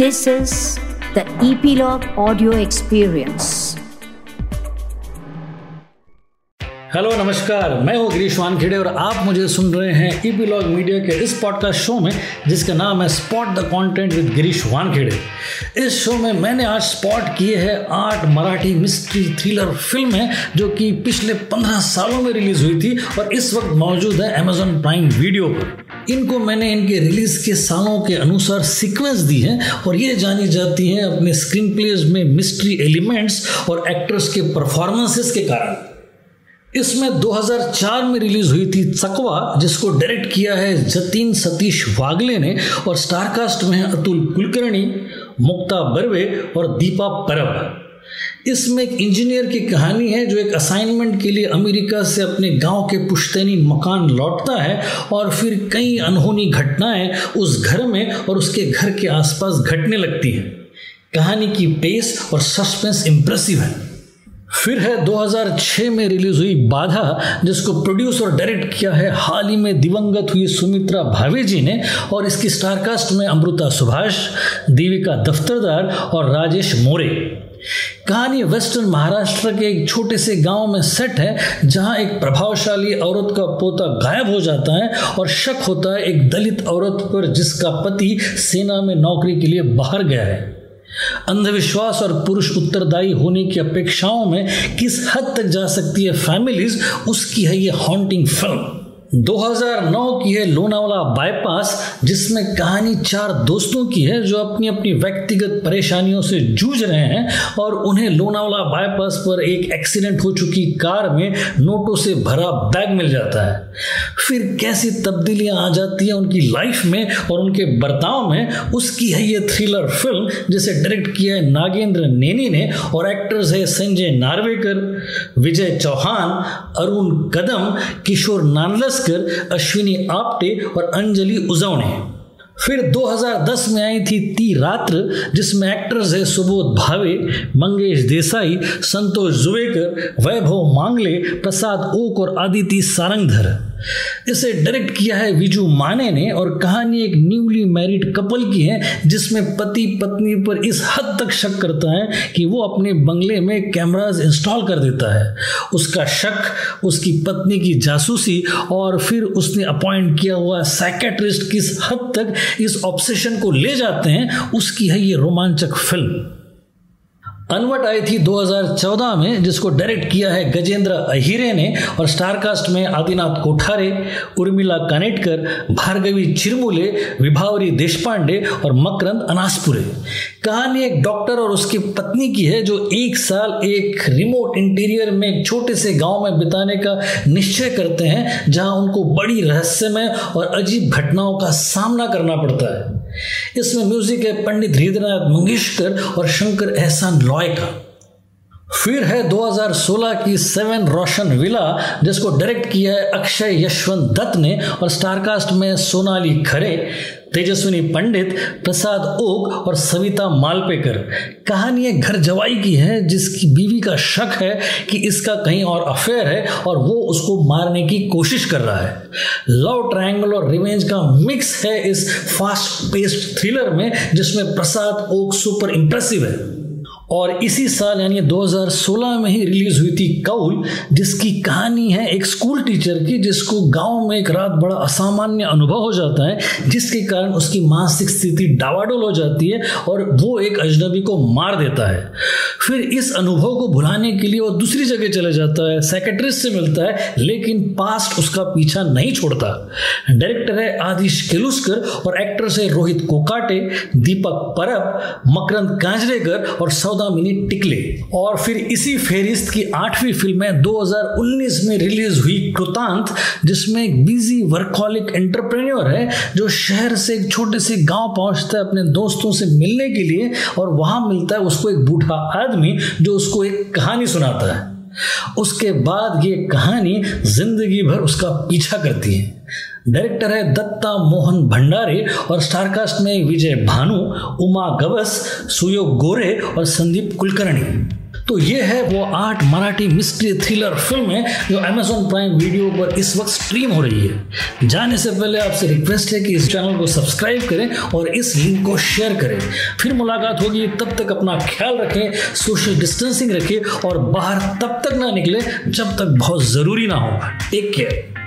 This is the Epilogue Audio Experience. Hello नमस्कार। मैं हूँ गिरीश वानखेड़े और आप मुझे सुन रहे हैं ईपीलॉग मीडिया के इस पॉडकास्ट शो में, जिसका नाम है spot the content with Girish Wankhede. इस शो में मैंने आज स्पॉट किए हैं आठ मराठी मिस्ट्री थ्रिलर फ़िल्में जो कि पिछले पंद्रह सालों में रिलीज़ हुई थी और इस वक्त मौजूद है अमेजोन प्राइम वीडियो पर। इनको मैंने इनके रिलीज़ के सालों के अनुसार सीक्वेंस दी है और ये जानी जाती हैं अपने स्क्रीन प्लेज में मिस्ट्री एलिमेंट्स और एक्टर्स के परफॉर्मेंसेस के कारण। इसमें 2004 में रिलीज़ हुई थी चकवा, जिसको डायरेक्ट किया है जतीन सतीश वागले ने और स्टारकास्ट में है अतुल कुलकर्णी, मुक्ता बर्वे और दीपा परब। इसमें एक इंजीनियर की कहानी है जो एक असाइनमेंट के लिए अमेरिका से अपने गाँव के पुश्तैनी मकान लौटता है और फिर कई अनहोनी घटनाएँ उस घर में और उसके घर के आसपास घटने लगती हैं। कहानी की पेस और सस्पेंस इंप्रेसिव है। फिर है 2006 में रिलीज़ हुई बाधा, जिसको प्रोड्यूस और डायरेक्ट किया है। हाल ही में दिवंगत हुई सुमित्रा भावे जी ने और इसकी स्टारकास्ट में अमृता सुभाष, देविका दफ्तरदार और राजेश मोरे। कहानी वेस्टर्न महाराष्ट्र के एक छोटे से गाँव में सेट है, जहाँ एक प्रभावशाली औरत का पोता गायब हो जाता है और शक होता है एक दलित औरत पर जिसका पति सेना में नौकरी के लिए बाहर गया है। अंधविश्वास और पुरुष उत्तरदायी होने की अपेक्षाओं में किस हद तक जा सकती है फैमिलीज़ उसकी है ये हॉन्टिंग फ़िल्म 2009 की है लोनावाला बाईपास, जिसमें कहानी चार दोस्तों की है जो अपनी अपनी व्यक्तिगत परेशानियों से जूझ रहे हैं और उन्हें लोनावाला बाईपास पर एक एक्सीडेंट हो चुकी कार में नोटों से भरा बैग मिल जाता है। फिर कैसी तब्दीलियाँ आ जाती हैं उनकी लाइफ में और उनके बर्ताव में, उसकी है ये थ्रिलर फ़िल्म, जिसे डायरेक्ट किया है नागेंद्र नेनी ने और एक्टर्स है संजय नार्वेकर, विजय चौहान, अरुण कदम, किशोर नानलस भास्कर अश्विनी आप्टे और अंजलि उजौने फिर 2010 में आई थी ती रात्र, जिसमें एक्टर्स है सुबोध भावे, मंगेश देसाई, संतोष जुवेकर, वैभव मांगले, प्रसाद ओक और आदिति सारंगधर। इसे डायरेक्ट किया है विजू माने ने और कहानी एक न्यूली मैरिड कपल की है, जिसमें पति पत्नी पर इस हद तक शक करता है कि वो अपने बंगले में कैमराज इंस्टॉल कर देता है। उसका शक, उसकी पत्नी की जासूसी और फिर उसने अपॉइंट किया हुआ साइकेट्रिस्ट किस हद तक इस ऑब्सेशन को ले जाते हैं, उसकी है ये रोमांचक फ़िल्म अनवट आई थी 2014 में, जिसको डायरेक्ट किया है गजेंद्र अहिरे ने और स्टारकास्ट में आदिनाथ कोठारे, उर्मिला कानेटकर, भार्गवी चिरमुले, विभावरी देशपांडे और मकरंद अनासपुरे। कहानी एक डॉक्टर और उसकी पत्नी की है, जो एक साल एक रिमोट इंटीरियर में एक छोटे से गाँव में बिताने का निश्चय करते हैं, जहाँ उनको बड़ी रहस्यमय और अजीब घटनाओं का सामना करना पड़ता है। इसमें म्यूज़िक है पंडित हृदयनाथ मंगेशकर और शंकर एहसान लॉय का। फिर है 2016 की सेवन रोशन विला, जिसको डायरेक्ट किया है अक्षय यशवंत दत्त ने और स्टारकास्ट में सोनाली खरे, तेजस्विनी पंडित, प्रसाद ओक और सविता मालपेकर। कहानी एक घर जवाई की है, जिसकी बीवी का शक है कि इसका कहीं और अफेयर है और वो उसको मारने की कोशिश कर रहा है। लव ट्रायंगल और रिवेंज का मिक्स है इस फास्ट पेस्ड थ्रिलर में, जिसमें प्रसाद ओक सुपर इंप्रेसिव है। और इसी साल, यानी 2016 में ही रिलीज़ हुई थी कौल, जिसकी कहानी है एक स्कूल टीचर की, जिसको गाँव में एक रात बड़ा असामान्य अनुभव हो जाता है, जिसके कारण उसकी मानसिक स्थिति डावाडोल हो जाती है और वो एक अजनबी को मार देता है। फिर इस अनुभव को भुलाने के लिए वो दूसरी जगह चले जाता है सेक्रेटरिस्ट से मिलता है, लेकिन पास्ट उसका पीछा नहीं छोड़ता। डायरेक्टर है आदिश केलुस्कर और एक्ट्रेस है रोहित कोकाटे, दीपक परब, मकरंद कांजरेकर और सौदा चौदह मिनट टिकले। और फिर इसी फेरिस्त की आठवीं फ़िल्म है 2019 में रिलीज़ हुई कृतांत, जिसमें एक बिज़ी वर्कॉलिक एंटरप्रेन्योर है, जो शहर से एक छोटे से गाँव पहुँचता है अपने दोस्तों से मिलने के लिए, और वहाँ मिलता है उसको एक बूढ़ा आदमी, जो उसको एक कहानी सुनाता है। उसके बाद ये कहानी ज़िंदगी भर उसका पीछा करती है। डायरेक्टर है दत्ता मोहन भंडारे और स्टारकास्ट में विजय भानु, उमा गवस, सुयोग गोरे और संदीप कुलकर्णी। तो ये है वो आठ मराठी मिस्ट्री थ्रिलर फ़िल्म जो अमेजोन प्राइम वीडियो पर इस वक्त स्ट्रीम हो रही है। जाने से पहले आपसे रिक्वेस्ट है कि इस चैनल को सब्सक्राइब करें और इस लिंक को शेयर करें। फिर मुलाकात होगी, तब तक अपना ख्याल रखें सोशल डिस्टेंसिंग रखें और बाहर तब तक ना निकले जब तक बहुत ज़रूरी ना हो। Take care